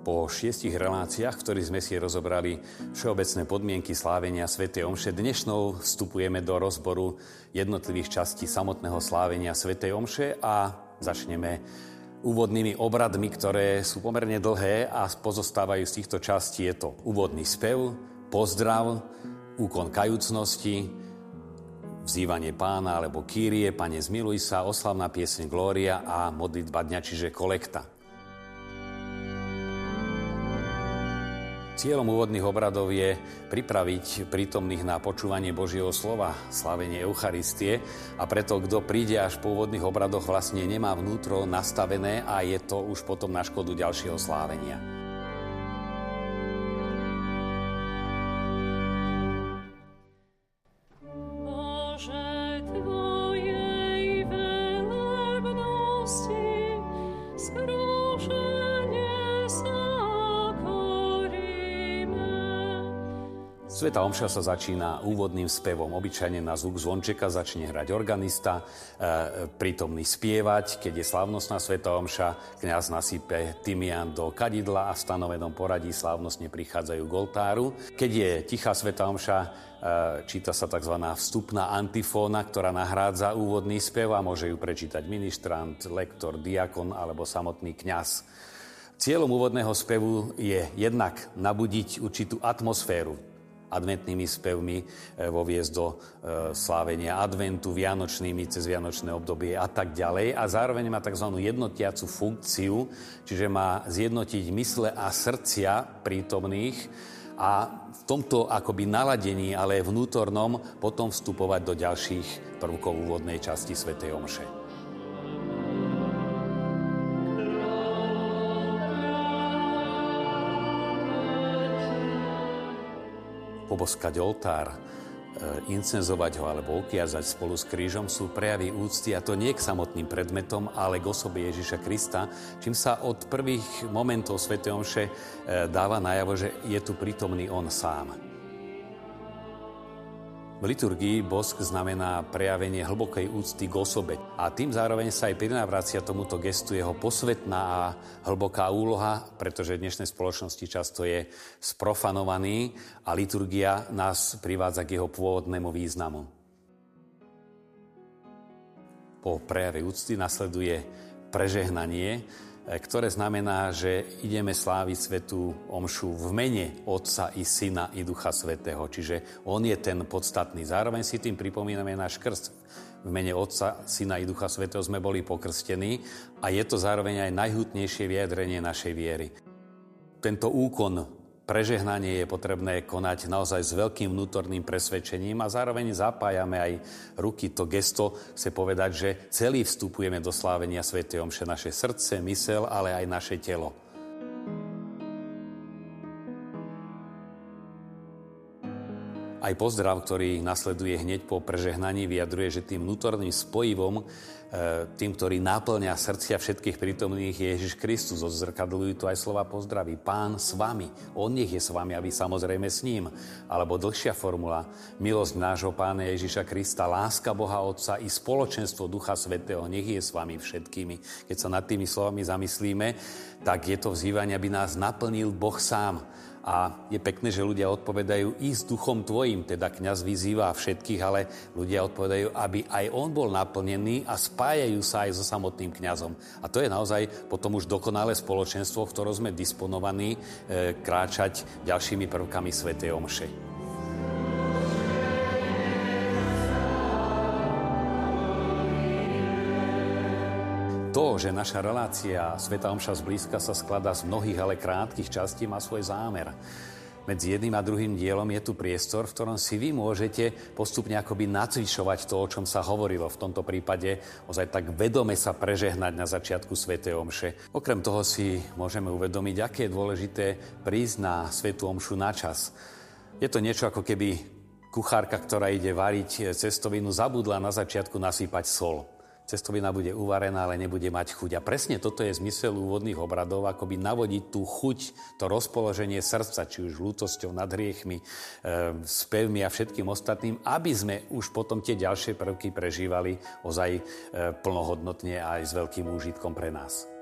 Po šiestich reláciách, v ktorých sme si rozobrali všeobecné podmienky slávenia Sv. Omše, dnešnou vstupujeme do rozboru jednotlivých častí samotného slávenia Sv. Omše a začneme úvodnými obradmi, ktoré sú pomerne dlhé a pozostávajú z týchto častí. Je to úvodný spev, pozdrav, úkon kajúcnosti, vzývanie pána alebo kýrie, pane zmiluj sa, oslavná pieseň Glória a modlitba dňa, čiže kolekta. Cieľom úvodných obradov je pripraviť prítomných na počúvanie Božieho slova, slavenie Eucharistie a preto, kto príde až po úvodných obradoch, vlastne nemá vnútro nastavené a je to už potom na škodu ďalšieho slávenia. Sveta Omša sa začína úvodným spevom. Obyčajne na zvuk zvončeka začne hrať organista, e, prítomný spievať. Keď je slavnostná Sveta Omša, kňaz nasype tymian do kadidla a v stanovenom poradí slávnostne prichádzajú k oltáru. Keď je tichá Sveta Omša, e, číta sa tzv. vstupná antifóna, ktorá nahrádza úvodný spev a môže ju prečítať ministrant, lektor, diakon alebo samotný kňaz. Cieľom úvodného spevu je jednak nabudiť určitú atmosféru, adventnými spevmi e, vo do e, slávenia adventu, vianočnými cez vianočné obdobie a tak ďalej. A zároveň má tzv. jednotiacu funkciu, čiže má zjednotiť mysle a srdcia prítomných a v tomto akoby naladení, ale vnútornom, potom vstupovať do ďalších prvkov úvodnej časti Sv. Omše. Poboskať oltár, e, incenzovať ho alebo okiazať spolu s krížom sú prejavy úcty a to nie k samotným predmetom, ale k osobe Ježiša Krista, čím sa od prvých momentov Sv. Omše e, dáva najavo, že je tu prítomný On sám. V liturgii bosk znamená prejavenie hlbokej úcty k osobe a tým zároveň sa aj prinavracia tomuto gestu jeho posvetná a hlboká úloha, pretože dnešnej spoločnosti často je sprofanovaný a liturgia nás privádza k jeho pôvodnému významu. Po prejave úcty nasleduje prežehnanie, ktoré znamená, že ideme sláviť svetú omšu v mene Otca i Syna i Ducha Svetého. Čiže On je ten podstatný. Zároveň si tým pripomíname náš krst. V mene Otca, Syna i Ducha Svetého sme boli pokrstení a je to zároveň aj najhutnejšie vyjadrenie našej viery. Tento úkon prežehnanie je potrebné konať naozaj s veľkým vnútorným presvedčením a zároveň zapájame aj ruky. To gesto chce povedať, že celý vstupujeme do slávenia Sv. Omše, naše srdce, mysel, ale aj naše telo. Aj pozdrav, ktorý nasleduje hneď po prežehnaní, vyjadruje, že tým vnútorným spojivom E, tým, ktorý náplňa srdcia všetkých prítomných je Ježiš Kristus. Odzrkadľujú tu aj slova pozdraví. Pán s vami. On nech je s vami a vy samozrejme s ním. Alebo dlhšia formula. Milosť nášho Pána Ježiša Krista, láska Boha Otca i spoločenstvo Ducha Svetého nech je s vami všetkými. Keď sa nad tými slovami zamyslíme, tak je to vzývanie, aby nás naplnil Boh sám a je pekné, že ľudia odpovedajú i s duchom tvojim, teda kňaz vyzýva všetkých, ale ľudia odpovedajú, aby aj on bol naplnený a spájajú sa aj so samotným kňazom. A to je naozaj potom už dokonalé spoločenstvo, v ktorom sme disponovaní e, kráčať ďalšími prvkami Sv. Omše. To, že naša relácia Sveta Omša zblízka sa skladá z mnohých, ale krátkých častí, má svoj zámer. Medzi jedným a druhým dielom je tu priestor, v ktorom si vy môžete postupne akoby nacvičovať to, o čom sa hovorilo. V tomto prípade ozaj tak vedome sa prežehnať na začiatku Sv. Omše. Okrem toho si môžeme uvedomiť, aké je dôležité prísť na Svetú Omšu na čas. Je to niečo ako keby kuchárka, ktorá ide variť cestovinu, zabudla na začiatku nasýpať sol cestovina bude uvarená, ale nebude mať chuť. A presne toto je zmysel úvodných obradov, akoby navodiť tú chuť, to rozpoloženie srdca, či už lútosťou nad hriechmi, e, spevmi a všetkým ostatným, aby sme už potom tie ďalšie prvky prežívali ozaj e, plnohodnotne aj s veľkým úžitkom pre nás.